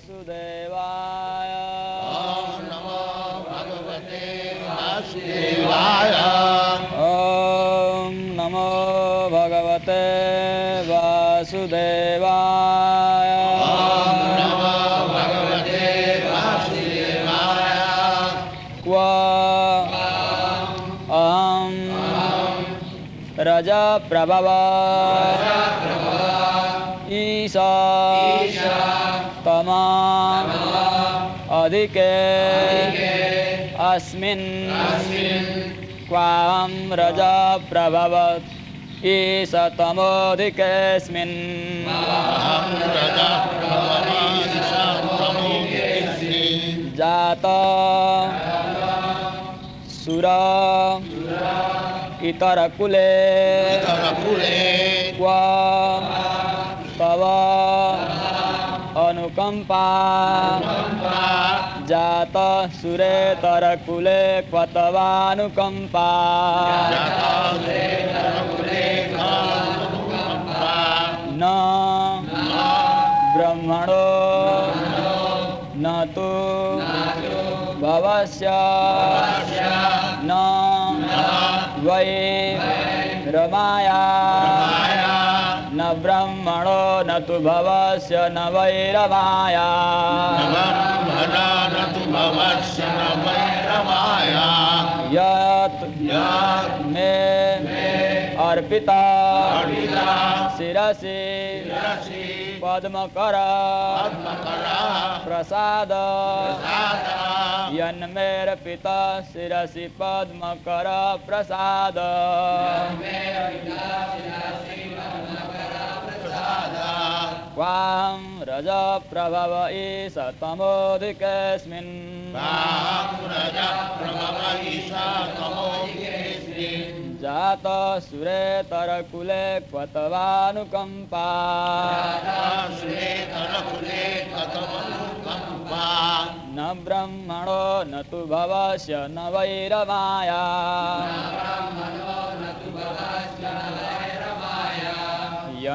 वासुदेवाय। ॐ नमो भगवते वासुदेवाय। ॐ नमो भगवते वासुदेवाय। नमो भगवते वासुदेवाय। क्व अहं रजप्रभव। अस्मिन् क्वां रज प्रभवत् ईशतमोऽधिकेऽस्मिन् जाता सुरा इतरकुले क्वा तव अनुकम्पा जात सुरेतरकुले क्व तवानुकम्पा न ब्रह्मणो न तु भवस्य न वै रमाया न ब्रह्मणो न तु भवस्य न वै रमाया न वैरमाया यत् यत् मे अर्पिता। अर्पिता। शिरसि। शिरसि। पद्मकर। प्रसादा। यन्मेरपिता शिरसि पद्मकर। प्रसाद। रजप्रभव ईश तमोधिकेऽस्मिन् जात सुरेतरकुले क्वतवानुकम्पा। न ब्रह्मणो न तु भवस्य न वैरमाया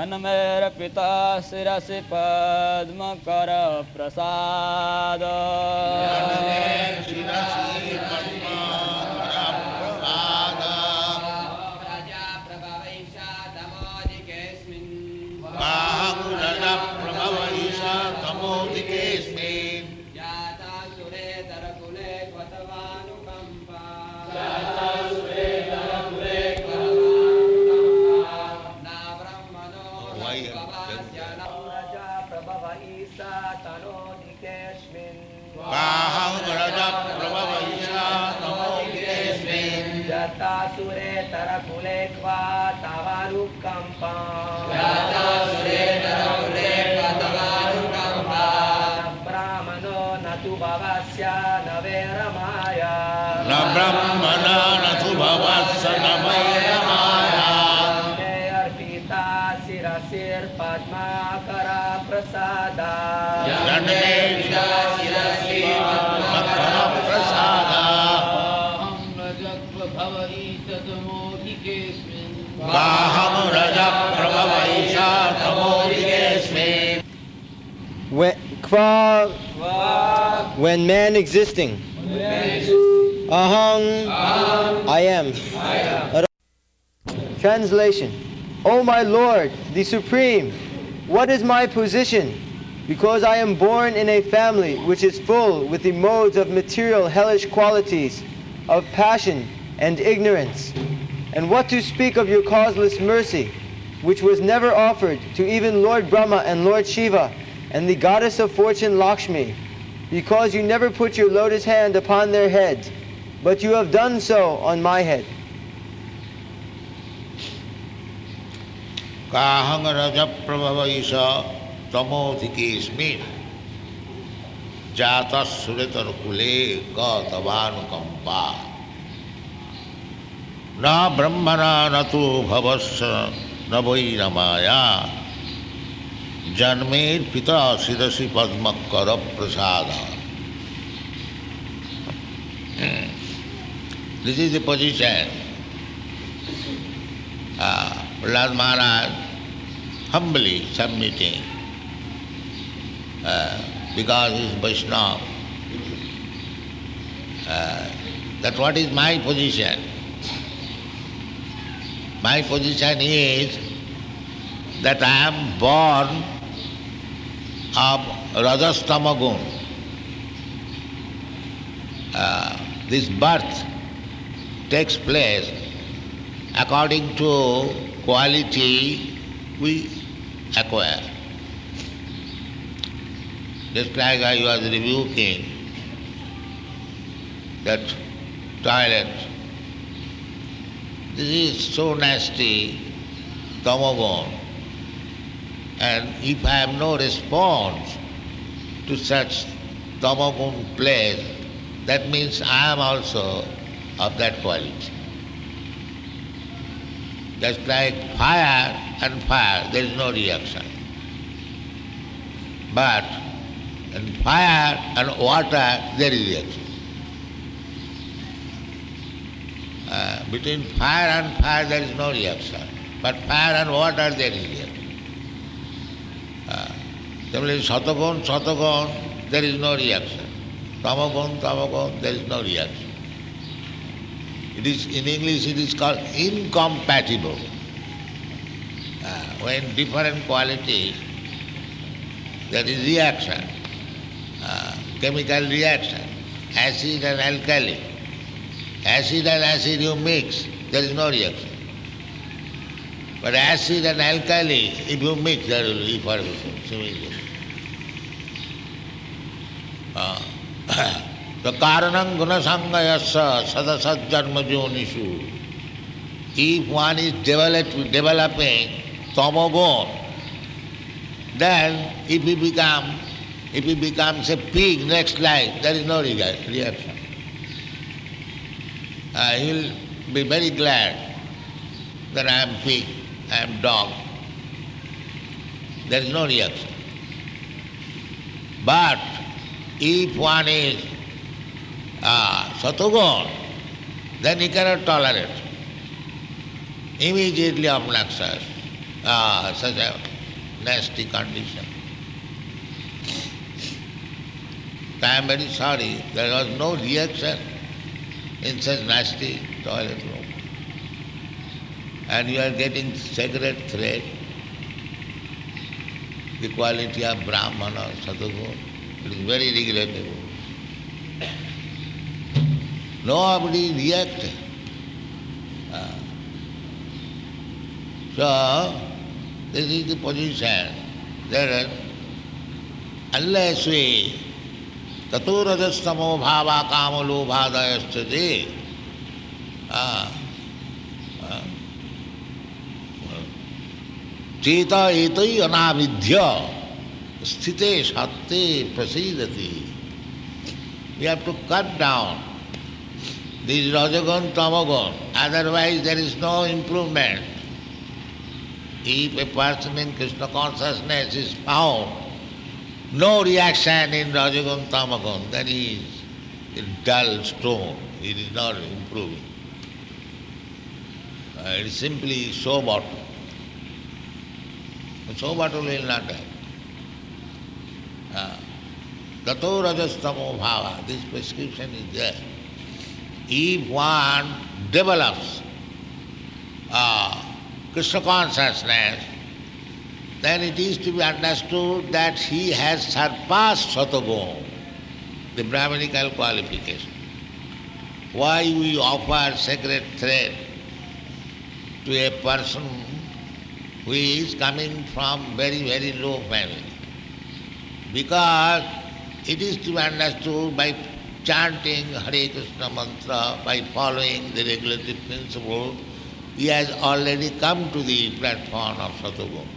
धन मेर पिता शिस पद्म कर प्रसाद। වා තවරුක්කම්පා When, qua, when man existing, ahang, I am. Translation. O my Lord, the Supreme, what is my position? Because I am born in a family which is full with the modes of material hellish qualities, of passion and ignorance. And what to speak of your causeless mercy, which was never offered to even Lord Brahma and Lord Shiva and the goddess of fortune Lakshmi, because you never put your lotus hand upon their heads, but you have done so on my head. काहं रज प्रभवैष तमोधिकेऽस्मि जातः सुरतरकुले क तवानुकम्पा न ब्रह्मणा न तु भवस्य न वै रमाया जन्मेर्पिता जन्मेर पिता शिरसि पद्म कर प्रसाद this is position Prahlad Maharaj humbly submitting because is Vaishnava that what is my position my position is that I am born of Rajastamagun. Uh, this birth takes place according to quality we acquire. Just like I was rebuking that toilet. This is so nasty, tamagun. And if I have no response to such tamagun place, that means I am also of that quality. Just like fire and fire, there is no reaction. But in fire and water, there is reaction. Uh, between fire and fire, there is no reaction. But fire and water, there is reaction. Similarly, satagun, satagun, there is no reaction. Tamagun, tamagun, there is no reaction. It is in English it is called incompatible. Uh, when different qualities, there is reaction, uh, chemical reaction, acid and alkali. Acid and acid you mix, there is no reaction. But acid and alkali, if you mix, there will be effervescence Uh, the karanam gunasangayasa sadasajjarmajonishu. If one is develop, developing tamogun, then if he become if he becomes a pig next life, there is no reaction. Uh, he will be very glad that I am pig, I am dog. There is no reaction. But if one is uh, satogun, then he cannot tolerate. Immediately obnoxious, uh, such a nasty condition. I am very sorry, there was no reaction in such nasty toilet room. And you are getting sacred thread, the quality of Brahmana, Sadhguru. Is very regrettable. Nobody reacted. Uh, so, this is the position that unless we ततोरजस्तमो भावा कामलो भादयश्चते चेत एत अनाविध्य sthite satte prasidati. We have to cut down these rajagun, tamagun, otherwise there is no improvement. If a person in Krishna consciousness is found, no reaction in rajagun, tamagun, then he is a dull stone, he is not improving. Uh, it is simply so bottle. So bottle will not die. Tato rajastamo bhava, this prescription is there. If one develops uh, Krishna consciousness, then it is to be understood that he has surpassed Satagun, the Brahminical qualification. Why we offer sacred thread to a person who is coming from very, very low family? Because it is to be understood by chanting Hare Krishna mantra, by following the regulative principle, he has already come to the platform of Satagun.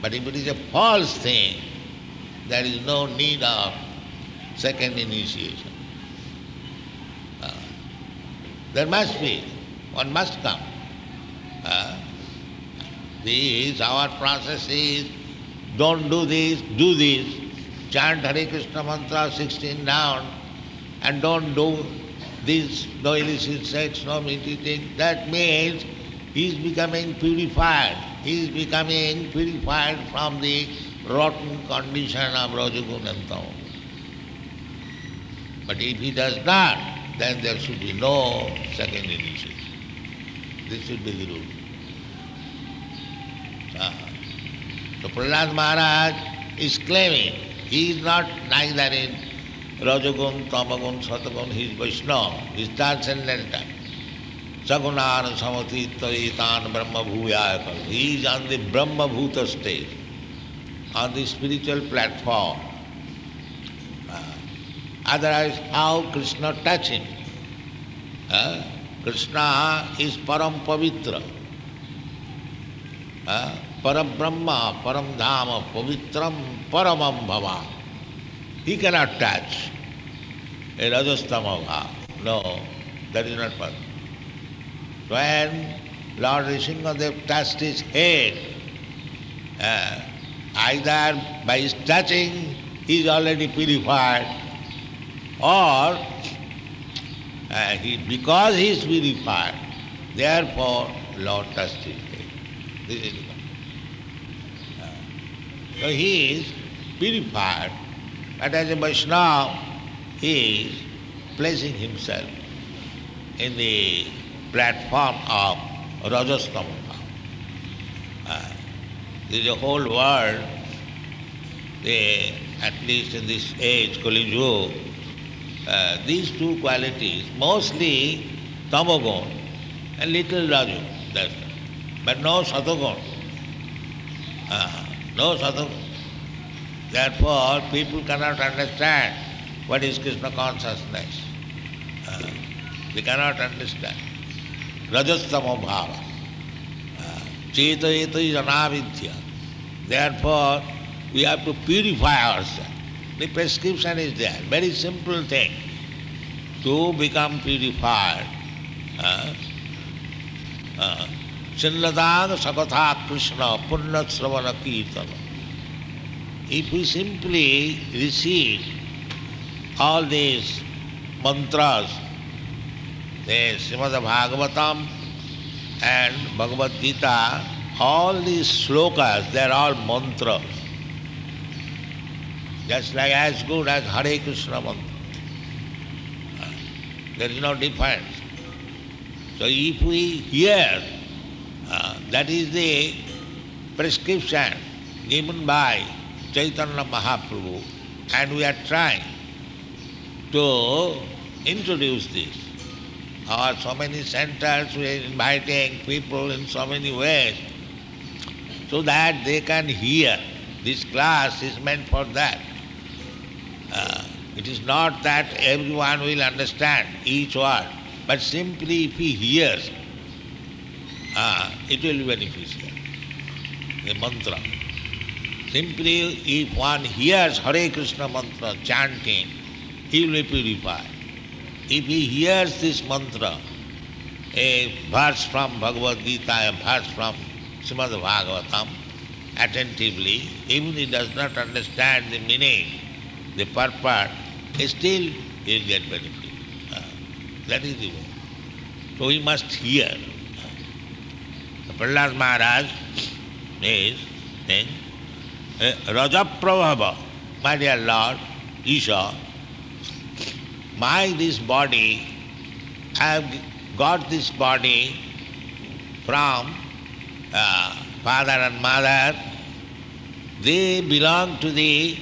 But if it is a false thing, there is no need of second initiation. Uh, there must be, one must come. Uh, this, our process is, don't do this, do this. Chant Hare Krishna mantra 16 down and don't do this, no illicit sex, no meditating. That means he is becoming purified. He is becoming purified from the rotten condition of Rajagun and But if he does not, then there should be no second initiation. This should be the rule. Ah. So Prahlad Maharaj is claiming he is not neither in Rajagun, Tamagun, Satagun, he is Vaishnava, he is transcendental. Sagunan Samatitaritan Brahma Bhuyaya He is on the Brahma Bhuta stage, on the spiritual platform. Uh, otherwise, how Krishna touch him? Uh, Krishna is Param Pavitra. Param Brahma, Param Dhama, Pavitram, Paramam Bhava. He cannot touch a Rajastama No, that is not possible. When Lord Rishingadev touched his head, uh, either by his touching he is already purified, or uh, he, because he is purified, therefore Lord touched his head. So he is purified, but as a Vaishnava, he is placing himself in the platform of Rajastama. Uh, the whole world, at least in this age, Kali Yuga, uh, these two qualities, mostly Tamagun and little Raju, that's but no Satagun. Uh, no Satagun. Therefore, people cannot understand what is Krishna consciousness. Uh, they cannot understand. Rajastama bhava. Uh, Chetayeta is anavidya. Therefore, we have to purify ourselves. The prescription is there. Very simple thing. To become purified. Uh, uh, Chinnadang sakatha Krishna sravana kirtana. If we simply receive all these mantras the Srimad Bhagavatam and Bhagavad Gita, all these slokas, they are all mantras. Just like as good as Hare Krishna mantra. There is no difference. So if we hear, that is the prescription given by Chaitanya Mahaprabhu, and we are trying to introduce this or so many centers, we are inviting people in so many ways so that they can hear. This class is meant for that. Uh, it is not that everyone will understand each word, but simply if he hears, uh, it will be beneficial. The mantra. Simply if one hears Hare Krishna mantra chanting, he will be purified. If he hears this mantra, a verse from Bhagavad Gita, a verse from Srimad Bhagavatam, attentively, even he does not understand the meaning, the purport, still he will get benefit. Uh, that is the way. So he must hear. Prahlad Maharaj is saying, Raja Prabhava, my dear Lord, Isha, my this body, I have got this body from uh, father and mother. They belong to the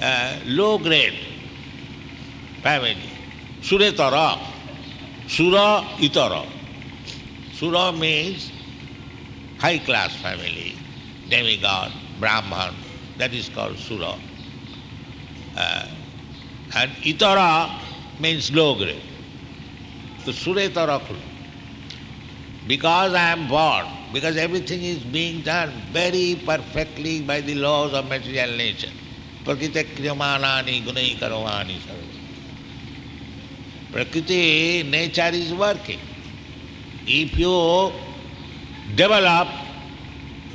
uh, low grade family. Sura Itara. Sura means high class family, demigod, Brahman, that is called Sura. Uh, and Itara means low grade. So Suretara Because I am born, because everything is being done very perfectly by the laws of material nature. Prakriti kriyamanani gunai karavani. Prakriti, nature is working. If you develop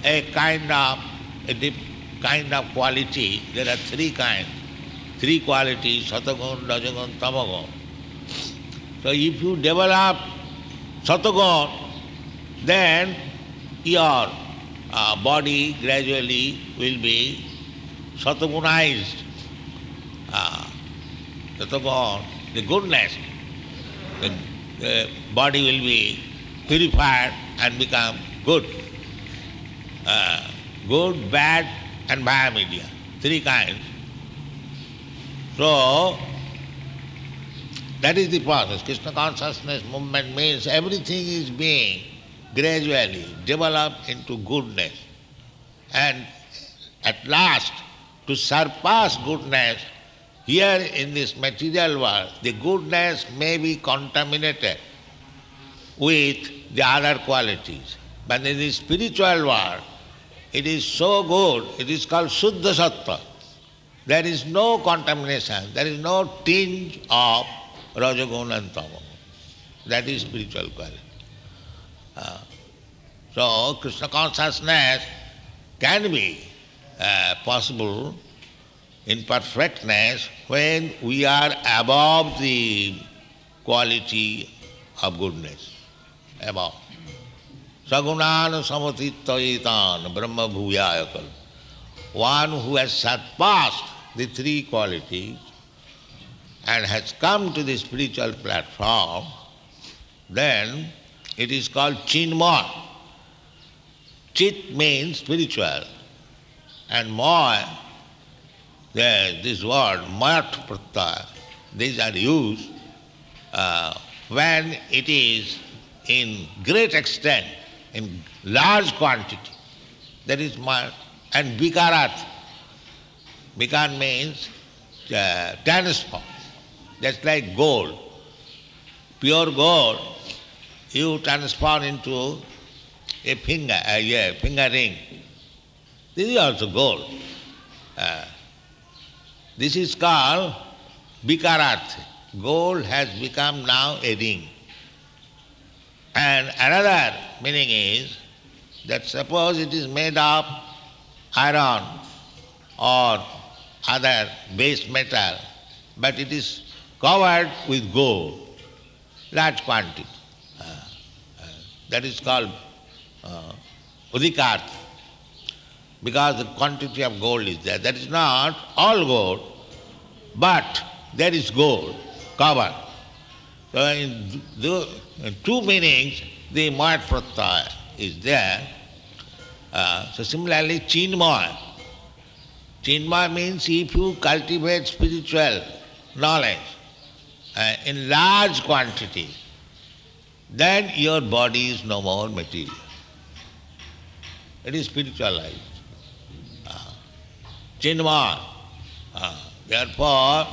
a kind of a deep kind of quality, there are three kinds, three qualities, satagun, rajagun, tamagun. So if you develop satagun, then your uh, body gradually will be satagunized, uh, satagun, the goodness, the, the body will be purified and become good. Uh, good, bad, and bad media. three kinds. So, that is the process. Krishna consciousness movement means everything is being gradually developed into goodness. And at last, to surpass goodness, here in this material world, the goodness may be contaminated with the other qualities. But in the spiritual world, it is so good, it is called Suddha Sattva. There is no contamination, there is no tinge of Rajaguna and Tamaguna. That is spiritual quality. Uh, so, Krishna consciousness can be uh, possible in perfectness when we are above the quality of goodness. Above. Sagunan samatitaitan brahma bhuyayakal. One who has surpassed the three qualities and has come to the spiritual platform, then it is called chinmay. Chit means spiritual, and moy, this word mayat pratyaya, these are used uh, when it is in great extent, in large quantity. That is mayat. And vikarat. Vikar means uh, transform. That's like gold. Pure gold, you transform into a finger, uh, yeah, finger ring. This is also gold. Uh, this is called Vikarat. Gold has become now a ring. And another meaning is that suppose it is made of iron or other base metal, but it is covered with gold, large quantity. Uh, uh, that is called uh, udikarth, because the quantity of gold is there. That is not all gold, but there is gold covered. So in, two meanings, the mayat pratyaya is there. Uh, so similarly, chinmay. Chinmay means if you cultivate spiritual knowledge uh, in large quantity, then your body is no more material. It is spiritualized. Uh, chinmay. Uh, therefore,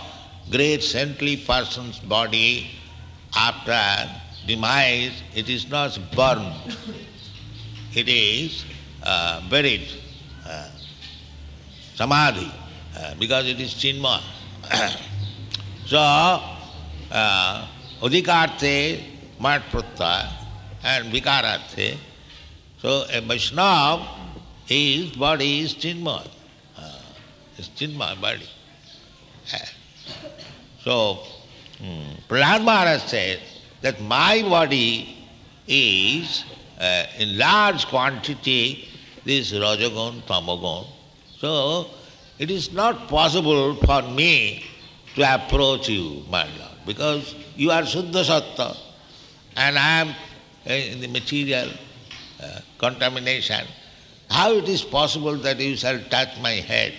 great saintly person's body after demise, it is not burned. It is uh, buried. Uh, samadhi, uh, because it is chinmay. so, uh, pratyaya and vikararte. So, a Vaishnava, his body is chinmay. Uh, it's chinmay body. Uh, so, um, Prahlad Maharaj said that my body is uh, in large quantity this Rajagun, Tamagun. So, it is not possible for me to approach you, my Lord, because you are Suddha and I am in the material uh, contamination. How it is possible that you shall touch my head?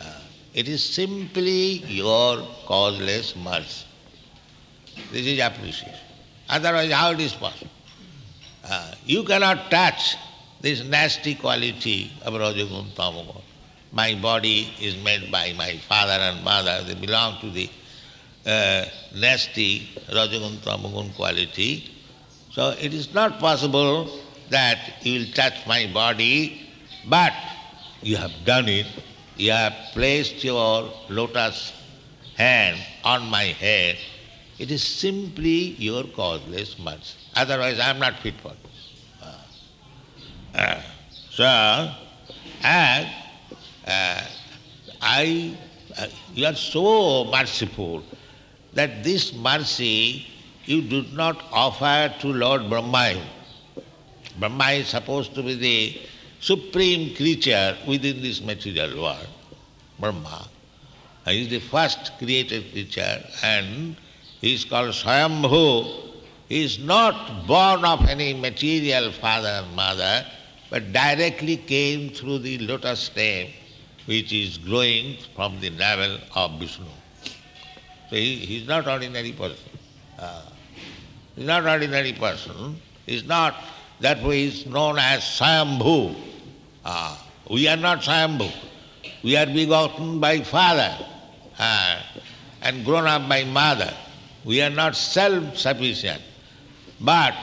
Uh, it is simply your causeless mercy. This is appreciation. Otherwise, how it is possible? Uh, you cannot touch this nasty quality of Rajagun Tamagun. My body is made by my father and mother, they belong to the uh, nasty Rajagun Tamagun quality. So it is not possible that you will touch my body, but you have done it. You have placed your lotus hand on my head. It is simply your causeless mercy. Otherwise, I am not fit for this. Uh, so, and uh, I, uh, you are so merciful that this mercy you did not offer to Lord Brahma. Brahma is supposed to be the supreme creature within this material world. Brahma. Is the first created creature and he is called Swayambhu. He is not born of any material father and mother, but directly came through the lotus stem which is growing from the navel of Vishnu. So he is not ordinary person. Uh, he is not ordinary person. He is not, that way is known as Swayambhu. Uh, we are not Swayambhu. We are begotten by father uh, and grown up by mother. We are not self-sufficient. But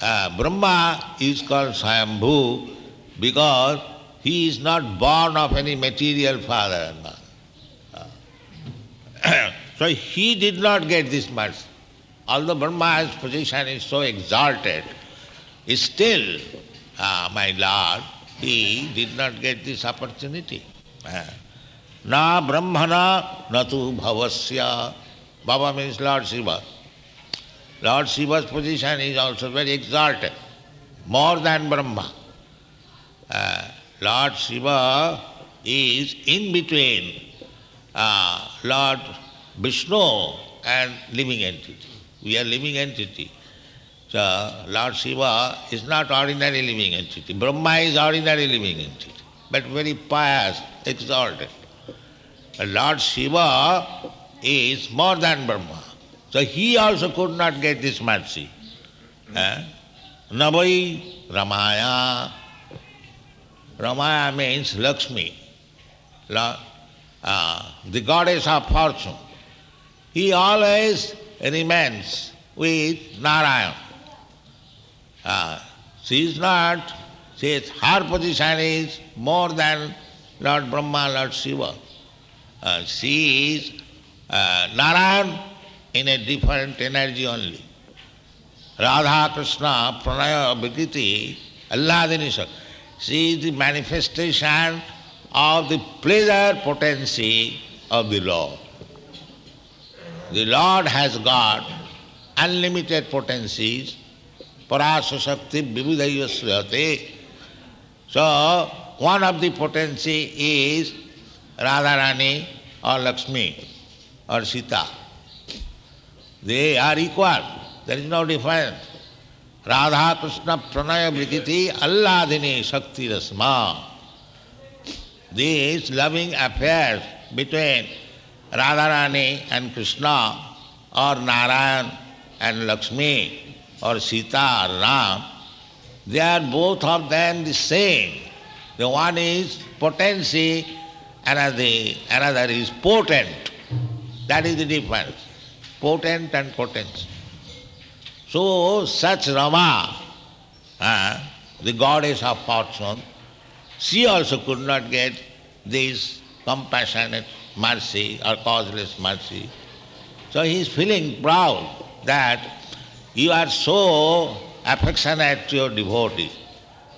uh, Brahma is called Swayambhu because he is not born of any material father and mother. Uh, so he did not get this mercy. Although Brahma's position is so exalted, still, uh, my Lord, he did not get this opportunity. Uh, na brahmana natu bhavasya. Bhava means Lord Shiva. Lord Shiva's position is also very exalted, more than Brahma. Uh, Lord Shiva is in between uh, Lord Vishnu and living entity. We are living entity. So Lord Shiva is not ordinary living entity. Brahma is ordinary living entity, but very pious, exalted. Lord Shiva is more than Brahma. So he also could not get this mercy. Eh? Ramaya. Ramaya means Lakshmi, uh, the goddess of fortune. He always remains with Narayan. Uh, she is not, she is, her position is more than Lord Brahma, Lord Shiva. Uh, she is uh, Narayan in a different energy only. Radha Krishna Pranaya Vikriti Alladini Shakti. She is the manifestation of the pleasure potency of the Lord. The Lord has got unlimited potencies, parasa shakti vividayasriyate. So, one of the potency is Radharani or Lakshmi or Sita. They are equal. There is no difference. Radha Krishna Pranaya Vikiti Alladini Shakti Rasma. These loving affairs between Radharani and Krishna or Narayan and Lakshmi or Sita or Ram, they are both of them the same. The one is potency, another, another is potent. That is the difference. Potent and potency. So such Rama, uh, the goddess of fortune, she also could not get this compassionate mercy or causeless mercy. So he is feeling proud that you are so affectionate to your devotee.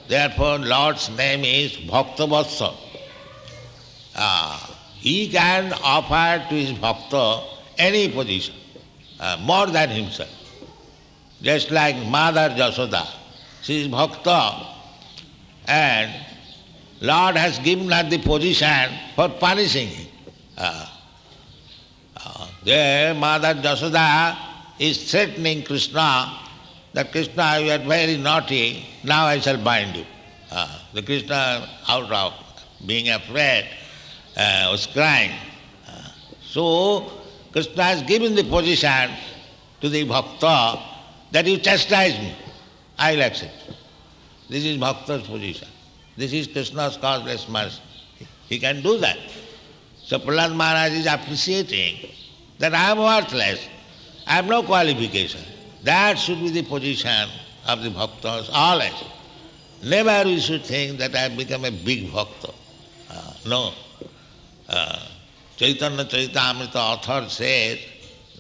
Therefore Lord's name is Bhaktavatsa. Uh, he can offer to his bhakta any position, uh, more than himself. Just like Mother Jasoda, she is bhakta and Lord has given her the position for punishing him. Uh, uh, there Mother Jasoda is threatening Krishna that Krishna, you are very naughty, now I shall bind you. Uh, the Krishna, out of being afraid, was crying. Uh, so, Krishna has given the position to the bhakta that you chastise me. I will accept. This is bhakta's position. This is Krishna's causeless mercy. He can do that. So Prahlad Maharaj is appreciating that I am worthless. I have no qualification. That should be the position of the bhaktas always. Never we should think that I have become a big bhakta. Uh, no. Chaitanya Chaitanya Charitamrita author says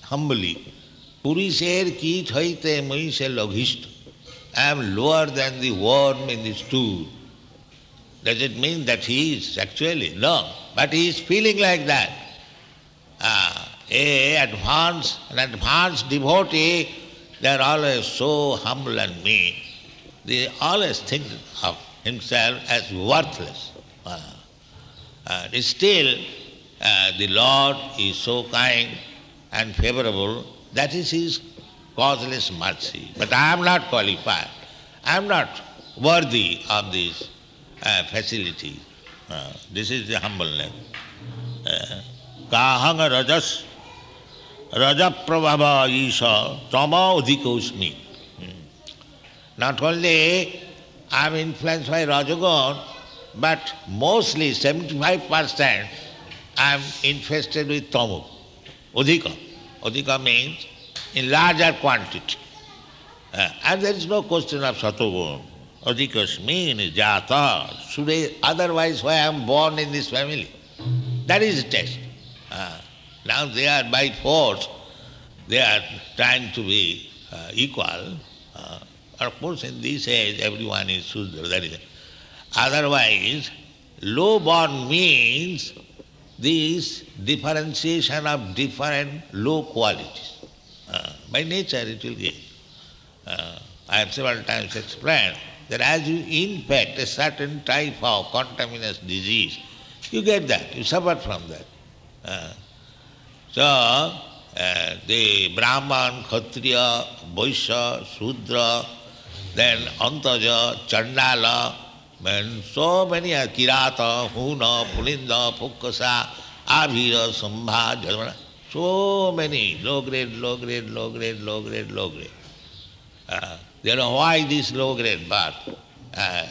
humbly, Purisher ki chaite maise loghishta. I am lower than the worm in the stool. Does it mean that he is actually? No. But he is feeling like that. Ah, a advanced, an advanced devotee, they are always so humble and mean. They always think of himself as worthless. Ah uh, still, uh, the Lord is so kind and favorable, that is His causeless mercy. But I am not qualified. I am not worthy of this uh, facility. Uh, this is the humbleness. Uh, Kahang rajas rajaprabhava isha tama udhikosmi. Not only I am influenced by Rajagun, but mostly 75% I am infested with tamu, udhika. Udhika means in larger quantity. Uh, and there is no question of satogun. Adhikasmin jata. Should otherwise why I am born in this family? That is the test. Uh, now they are by force, they are trying to be uh, equal. Uh, of course, in this age, everyone is Sudra. That is. Otherwise, low born means this differentiation of different low qualities. Uh, by nature, it will get. Uh, I have several times explained that as you infect a certain type of contaminous disease, you get that, you suffer from that. Uh, so, uh, the Brahman, Kshatriya, Vaishya, Sudra, then Antaja, Chandala, and so many Kirata, Huna, Pulinda, Pukasa, Abhira, Sambha, so many, low grade, low grade, low grade, low grade, low grade. Uh, know why this low grade birth? Uh,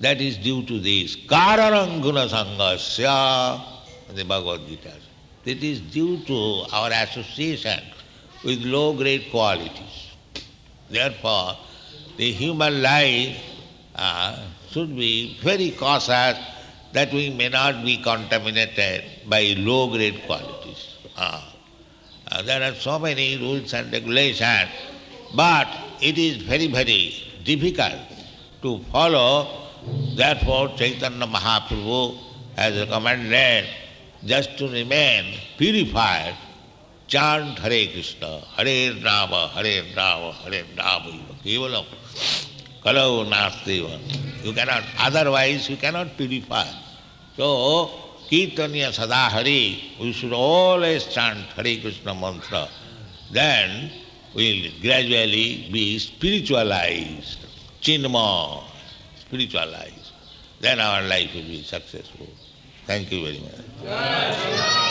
that is due to this karanam guna sangasya, the Bhagavad Gita. It is due to our association with low grade qualities. Therefore, the human life uh, should be very cautious that we may not be contaminated by low grade qualities. Uh, there are so many rules and regulations, but it is very, very difficult to follow. Therefore, Chaitanya Mahaprabhu has recommended just to remain purified, chant Hare Krishna, Hare Rama, Hare Rama, Hare Rama, Kevalam, Kalau Nasteva. You cannot, otherwise you cannot purify. So, Kirtanya Sada Hare, we should always chant Hare Krishna mantra. Then we will gradually be spiritualized, chinma, spiritualized. Then our life will be successful. Thank you very much.